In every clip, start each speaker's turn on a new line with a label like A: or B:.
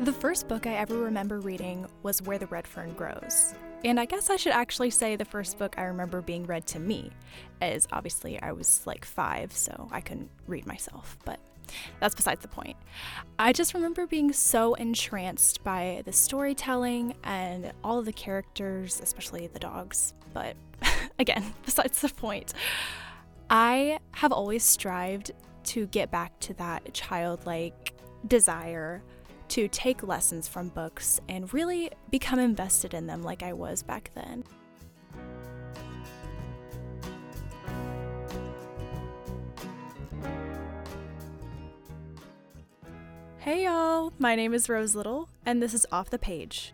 A: The first book I ever remember reading was Where the Red Fern Grows. And I guess I should actually say the first book I remember being read to me, as obviously I was like five, so I couldn't read myself, but that's besides the point. I just remember being so entranced by the storytelling and all of the characters, especially the dogs, but again, besides the point. I have always strived to get back to that childlike desire to take lessons from books and really become invested in them like I was back then. Hey y'all, my name is Rose Little, and this is Off the Page.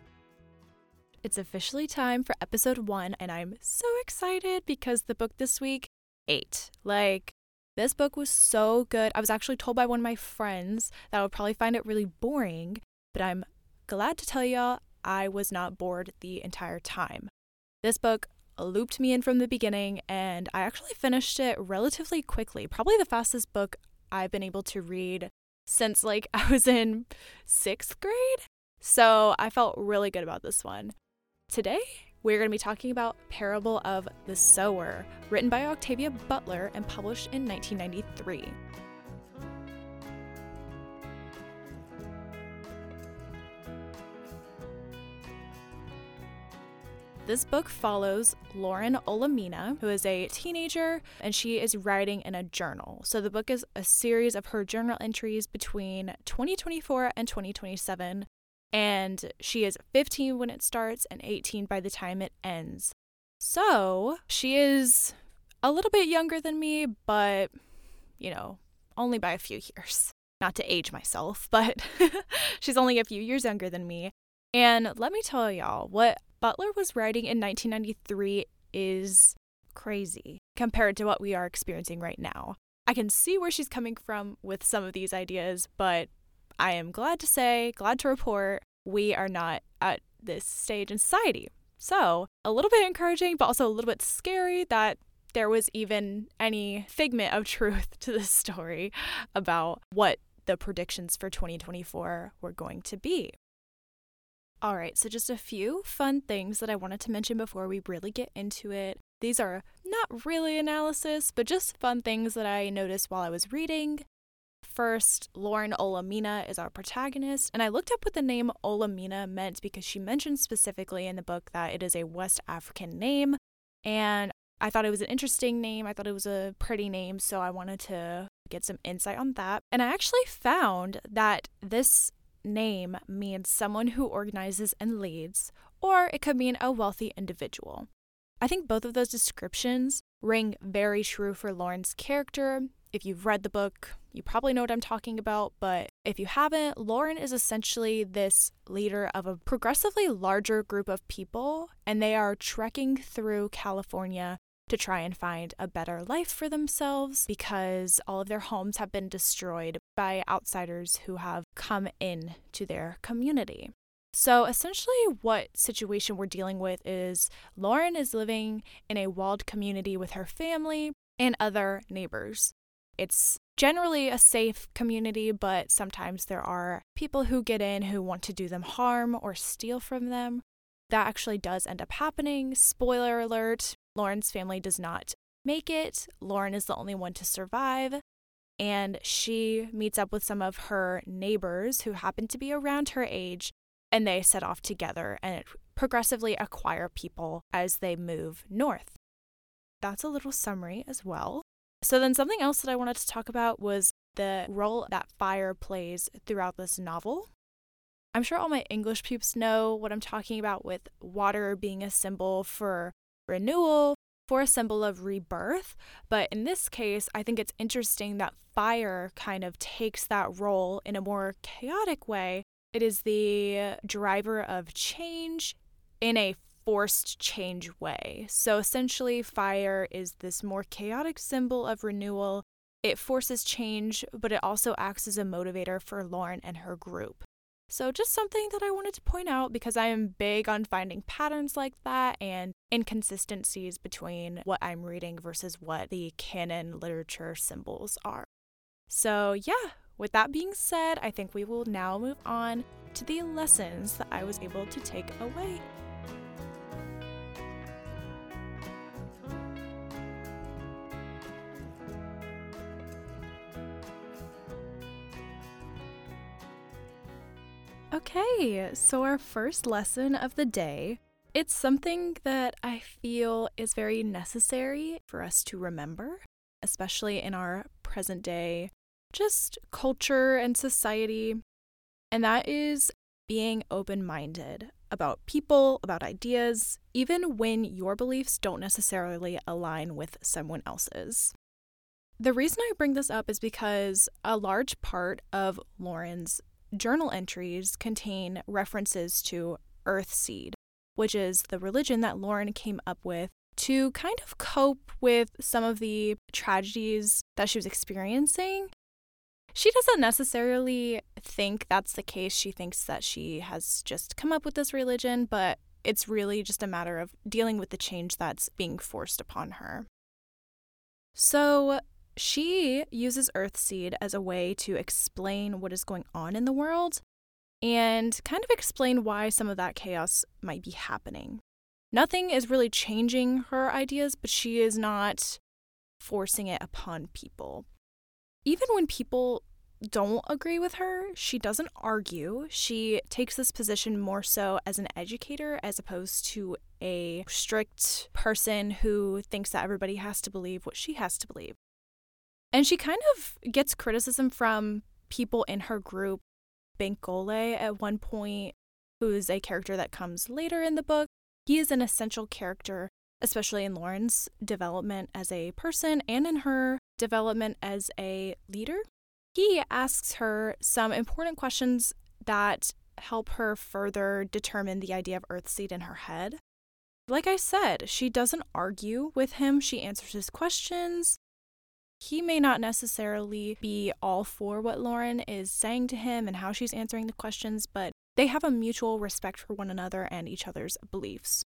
A: It's officially time for episode one, and I'm so excited because the book this week, ate. Like, this book was so good. I was actually told by one of my friends that I would probably find it really boring, but I'm glad to tell y'all I was not bored the entire time. This book looped me in from the beginning, and I actually finished it relatively quickly. Probably the fastest book I've been able to read since like I was in sixth grade. So I felt really good about this one. Today, we're going to be talking about Parable of the Sower, written by Octavia Butler and published in 1993. This book follows Lauren Olamina, who is a teenager, and she is writing in a journal. So the book is a series of her journal entries between 2024 and 2027, and she is 15 when it starts and 18 by the time it ends. So she is a little bit younger than me, but, you know, only by a few years. Not to age myself, but she's only a few years younger than me. And let me tell y'all, what Butler was writing in 1993 is crazy compared to what we are experiencing right now. I can see where she's coming from with some of these ideas, but I am glad to say, glad to report, we are not at this stage in society. So, a little bit encouraging, but also a little bit scary that there was even any figment of truth to this story about what the predictions for 2024 were going to be. All right, so just a few fun things that I wanted to mention before we really get into it. These are not really analysis, but just fun things that I noticed while I was reading. First, Lauren Olamina is our protagonist, and I looked up what the name Olamina meant because she mentioned specifically in the book that it is a West African name, and I thought it was an interesting name. I thought it was a pretty name, so I wanted to get some insight on that. And I actually found that this name means someone who organizes and leads, or it could mean a wealthy individual. I think both of those descriptions ring very true for Lauren's character. If you've read the book, you probably know what I'm talking about, but if you haven't, Lauren is essentially this leader of a progressively larger group of people, and they are trekking through California to try and find a better life for themselves because all of their homes have been destroyed by outsiders who have come in to their community. So essentially, what situation we're dealing with is Lauren is living in a walled community with her family and other neighbors. It's generally a safe community, but sometimes there are people who get in who want to do them harm or steal from them. That actually does end up happening. Spoiler alert Lauren's family does not make it. Lauren is the only one to survive. And she meets up with some of her neighbors who happen to be around her age and they set off together and progressively acquire people as they move north. That's a little summary as well. So, then something else that I wanted to talk about was the role that fire plays throughout this novel. I'm sure all my English peeps know what I'm talking about with water being a symbol for renewal, for a symbol of rebirth. But in this case, I think it's interesting that fire kind of takes that role in a more chaotic way it is the driver of change in a forced change way. So essentially, fire is this more chaotic symbol of renewal. It forces change, but it also acts as a motivator for Lauren and her group. So, just something that I wanted to point out because I am big on finding patterns like that and inconsistencies between what I'm reading versus what the canon literature symbols are. So, yeah, with that being said, I think we will now move on to the lessons that I was able to take away. Okay, so our first lesson of the day, it's something that I feel is very necessary for us to remember, especially in our present day just culture and society. And that is being open-minded about people, about ideas, even when your beliefs don't necessarily align with someone else's. The reason I bring this up is because a large part of Lauren's journal entries contain references to Earthseed, which is the religion that Lauren came up with to kind of cope with some of the tragedies that she was experiencing. She doesn't necessarily think that's the case. She thinks that she has just come up with this religion, but it's really just a matter of dealing with the change that's being forced upon her. So, she uses Earthseed as a way to explain what is going on in the world and kind of explain why some of that chaos might be happening. Nothing is really changing her ideas, but she is not forcing it upon people. Even when people don't agree with her, she doesn't argue. She takes this position more so as an educator as opposed to a strict person who thinks that everybody has to believe what she has to believe. And she kind of gets criticism from people in her group. Bankole, at one point, who is a character that comes later in the book, he is an essential character, especially in Lauren's development as a person and in her development as a leader. He asks her some important questions that help her further determine the idea of Earthseed in her head. Like I said, she doesn't argue with him, she answers his questions. He may not necessarily be all for what Lauren is saying to him and how she's answering the questions, but they have a mutual respect for one another and each other's beliefs.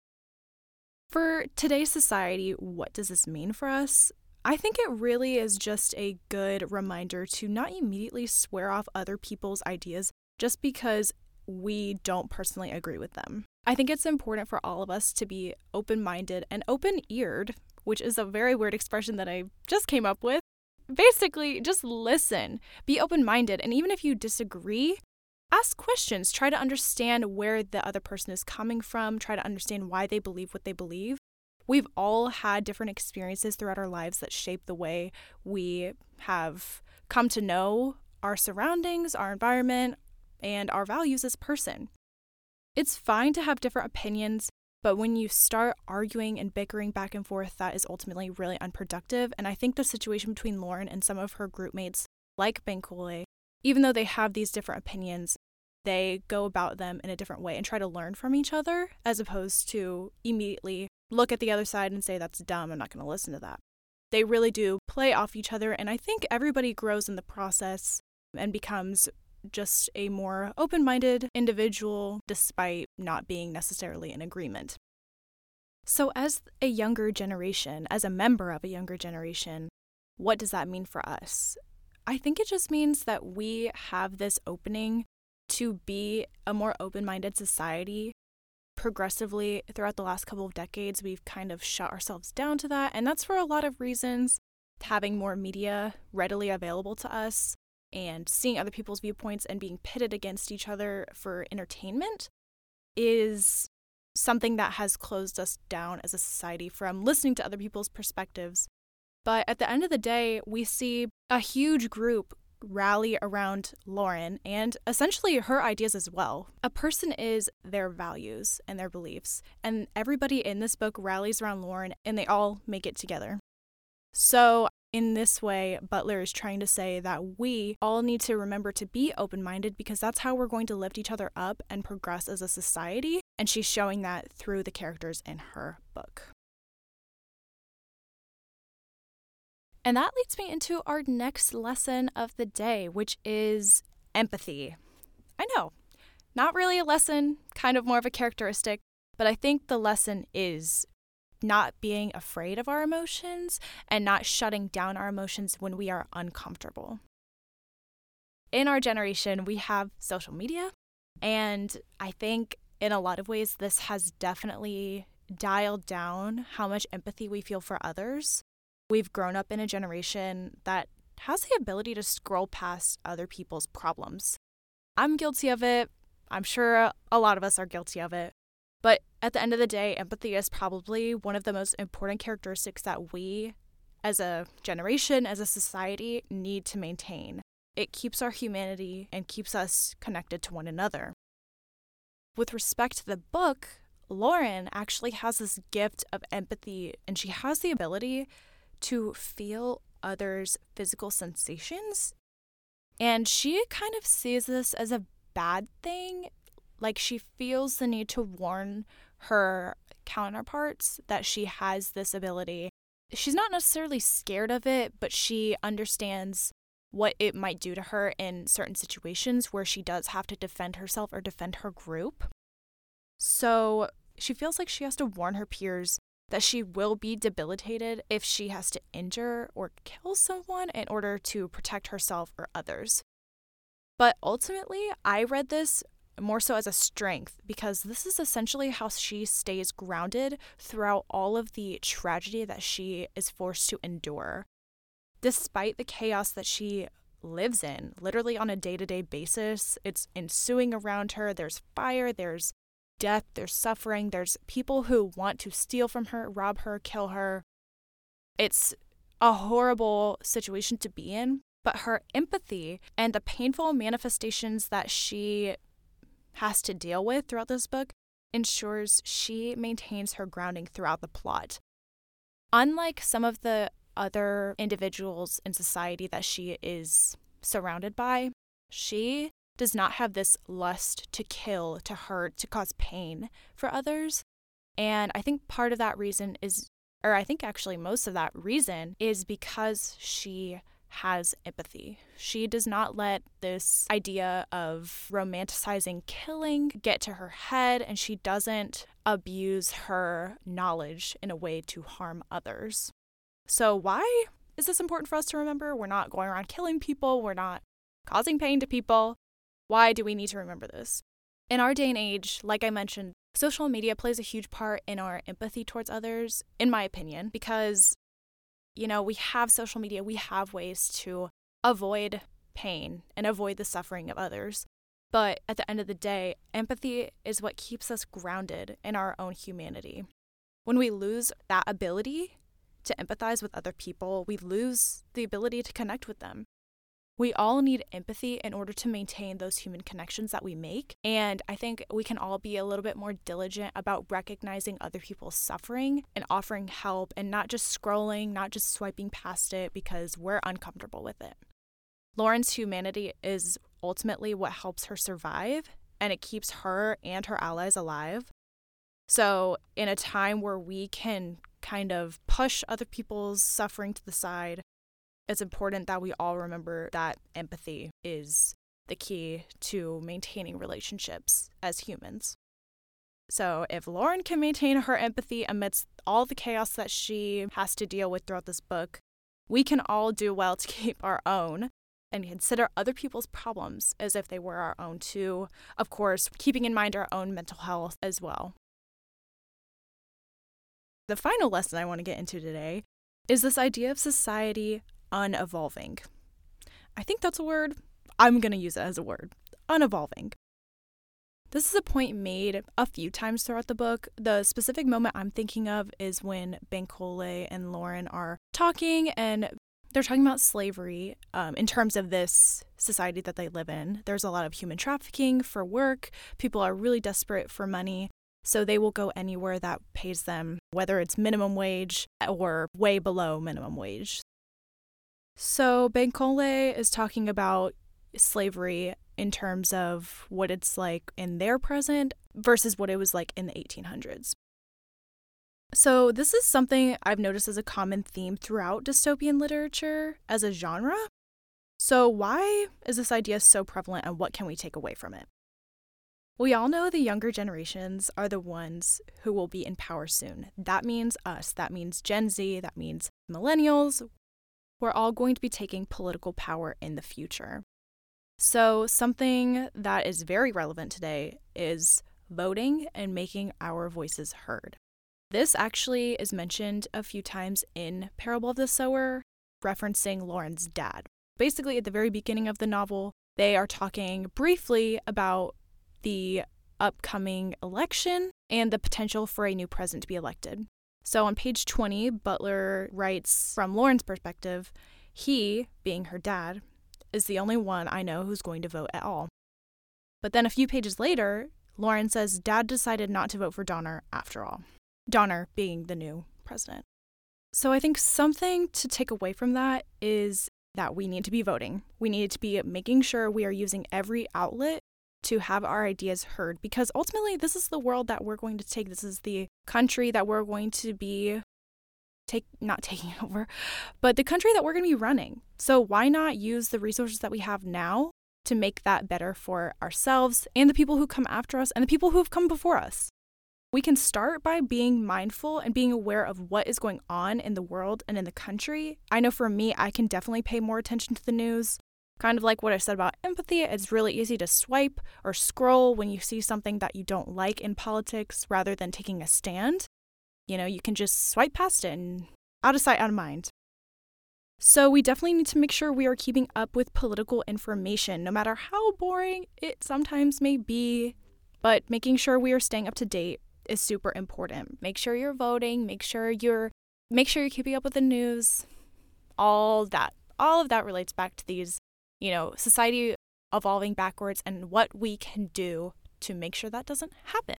A: For today's society, what does this mean for us? I think it really is just a good reminder to not immediately swear off other people's ideas just because we don't personally agree with them. I think it's important for all of us to be open minded and open eared which is a very weird expression that I just came up with. Basically, just listen, be open minded, and even if you disagree, ask questions. Try to understand where the other person is coming from, try to understand why they believe what they believe. We've all had different experiences throughout our lives that shape the way we have come to know our surroundings, our environment, and our values as person. It's fine to have different opinions, but when you start arguing and bickering back and forth, that is ultimately really unproductive. And I think the situation between Lauren and some of her group mates, like Bankole, even though they have these different opinions, they go about them in a different way and try to learn from each other as opposed to immediately look at the other side and say, that's dumb, I'm not going to listen to that. They really do play off each other. And I think everybody grows in the process and becomes just a more open minded individual despite not being necessarily in agreement. So, as a younger generation, as a member of a younger generation, what does that mean for us? I think it just means that we have this opening to be a more open minded society. Progressively, throughout the last couple of decades, we've kind of shut ourselves down to that, and that's for a lot of reasons. Having more media readily available to us, and seeing other people's viewpoints and being pitted against each other for entertainment is something that has closed us down as a society from listening to other people's perspectives. But at the end of the day, we see a huge group rally around Lauren and essentially her ideas as well. A person is their values and their beliefs, and everybody in this book rallies around Lauren and they all make it together. So in this way, Butler is trying to say that we all need to remember to be open minded because that's how we're going to lift each other up and progress as a society. And she's showing that through the characters in her book. And that leads me into our next lesson of the day, which is empathy. I know, not really a lesson, kind of more of a characteristic, but I think the lesson is not being afraid of our emotions and not shutting down our emotions when we are uncomfortable. In our generation, we have social media, And I think in a lot of ways, this has definitely dialed down how much empathy we feel for others. We've grown up in a generation that has the ability to scroll past other people's problems. I'm guilty of it. I'm sure a lot of us are guilty of it. But at the end of the day, empathy is probably one of the most important characteristics that we, as a generation, as a society, need to maintain. It keeps our humanity and keeps us connected to one another. With respect to the book, Lauren actually has this gift of empathy and she has the ability to feel others' physical sensations. And she kind of sees this as a bad thing. Like she feels the need to warn her counterparts that she has this ability. She's not necessarily scared of it, but she understands what it might do to her in certain situations where she does have to defend herself or defend her group. So she feels like she has to warn her peers that she will be debilitated if she has to injure or kill someone in order to protect herself or others. But ultimately, I read this more so as a strength because this is essentially how she stays grounded throughout all of the tragedy that she is forced to endure. Despite the chaos that she lives in, literally on a day to day basis, it's ensuing around her. There's fire, there's death, there's suffering, there's people who want to steal from her, rob her, kill her. It's a horrible situation to be in, but her empathy and the painful manifestations that she has to deal with throughout this book ensures she maintains her grounding throughout the plot. Unlike some of the other individuals in society that she is surrounded by, she does not have this lust to kill, to hurt, to cause pain for others. And I think part of that reason is, or I think actually most of that reason is because she has empathy. She does not let this idea of romanticizing killing get to her head, and she doesn't abuse her knowledge in a way to harm others. So, why is this important for us to remember? We're not going around killing people, we're not causing pain to people. Why do we need to remember this? In our day and age, like I mentioned, social media plays a huge part in our empathy towards others, in my opinion, because, you know, we have social media, we have ways to avoid pain and avoid the suffering of others. But at the end of the day, empathy is what keeps us grounded in our own humanity. When we lose that ability to empathize with other people, we lose the ability to connect with them. We all need empathy in order to maintain those human connections that we make. And I think we can all be a little bit more diligent about recognizing other people's suffering and offering help and not just scrolling, not just swiping past it because we're uncomfortable with it. Lauren's humanity is ultimately what helps her survive and it keeps her and her allies alive. So, in a time where we can kind of push other people's suffering to the side it's important that we all remember that empathy is the key to maintaining relationships as humans. So, if Lauren can maintain her empathy amidst all the chaos that she has to deal with throughout this book, we can all do well to keep our own and consider other people's problems as if they were our own, too. Of course, keeping in mind our own mental health as well. The final lesson I want to get into today is this idea of society unevolving. I think that's a word. I'm going to use it as a word. Unevolving. This is a point made a few times throughout the book. The specific moment I'm thinking of is when Bankole and Lauren are talking and they're talking about slavery um, in terms of this society that they live in. There's a lot of human trafficking for work. People are really desperate for money. So they will go anywhere that pays them, whether it's minimum wage or way below minimum wage. So Bankole is talking about slavery in terms of what it's like in their present versus what it was like in the 1800s. So, this is something I've noticed as a common theme throughout dystopian literature as a genre. So, why is this idea so prevalent and what can we take away from it? We all know the younger generations are the ones who will be in power soon. That means us. That means Gen Z. That means millennials we're all going to be taking political power in the future. So, something that is very relevant today is voting and making our voices heard. This actually is mentioned a few times in Parable of the Sower, referencing Lauren's dad. Basically, at the very beginning of the novel, they are talking briefly about the upcoming election and the potential for a new president to be elected. So on page 20, Butler writes from Lauren's perspective, he, being her dad, is the only one I know who's going to vote at all. But then a few pages later, Lauren says dad decided not to vote for Donner after all. Donner being the new president. So I think something to take away from that is that we need to be voting. We need to be making sure we are using every outlet to have our ideas heard because ultimately this is the world that we're going to take. This is the country that we're going to be take not taking over, but the country that we're going to be running. So why not use the resources that we have now to make that better for ourselves and the people who come after us and the people who have come before us? We can start by being mindful and being aware of what is going on in the world and in the country. I know for me, I can definitely pay more attention to the news. Kind of like what I said about empathy, it's really easy to swipe or scroll when you see something that you don't like in politics rather than taking a stand. You know, you can just swipe past it and out of sight, out of mind. So, we definitely need to make sure we are keeping up with political information, no matter how boring it sometimes may be. But making sure we are staying up to date is super important. Make sure you're voting, make sure you're make sure you're keeping up with the news. All that. All of that relates back to these you know, society evolving backwards and what we can do to make sure that doesn't happen.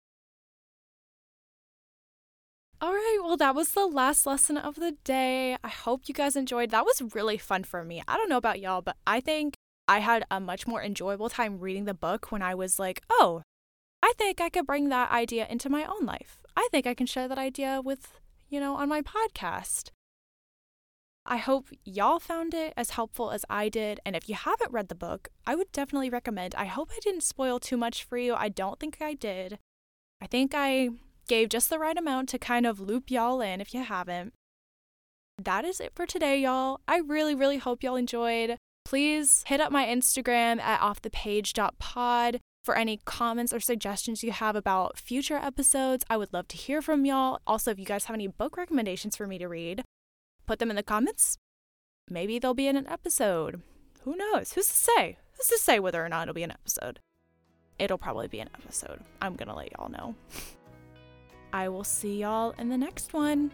A: All right, well, that was the last lesson of the day. I hope you guys enjoyed. That was really fun for me. I don't know about y'all, but I think I had a much more enjoyable time reading the book when I was like, oh, I think I could bring that idea into my own life. I think I can share that idea with, you know, on my podcast. I hope y'all found it as helpful as I did. And if you haven't read the book, I would definitely recommend. I hope I didn't spoil too much for you. I don't think I did. I think I gave just the right amount to kind of loop y'all in if you haven't. That is it for today, y'all. I really, really hope y'all enjoyed. Please hit up my Instagram at offthepage.pod for any comments or suggestions you have about future episodes. I would love to hear from y'all. Also, if you guys have any book recommendations for me to read, put them in the comments. Maybe they'll be in an episode. Who knows? Who's to say? Who's to say whether or not it'll be an episode? It'll probably be an episode. I'm gonna let y'all know. I will see y'all in the next one.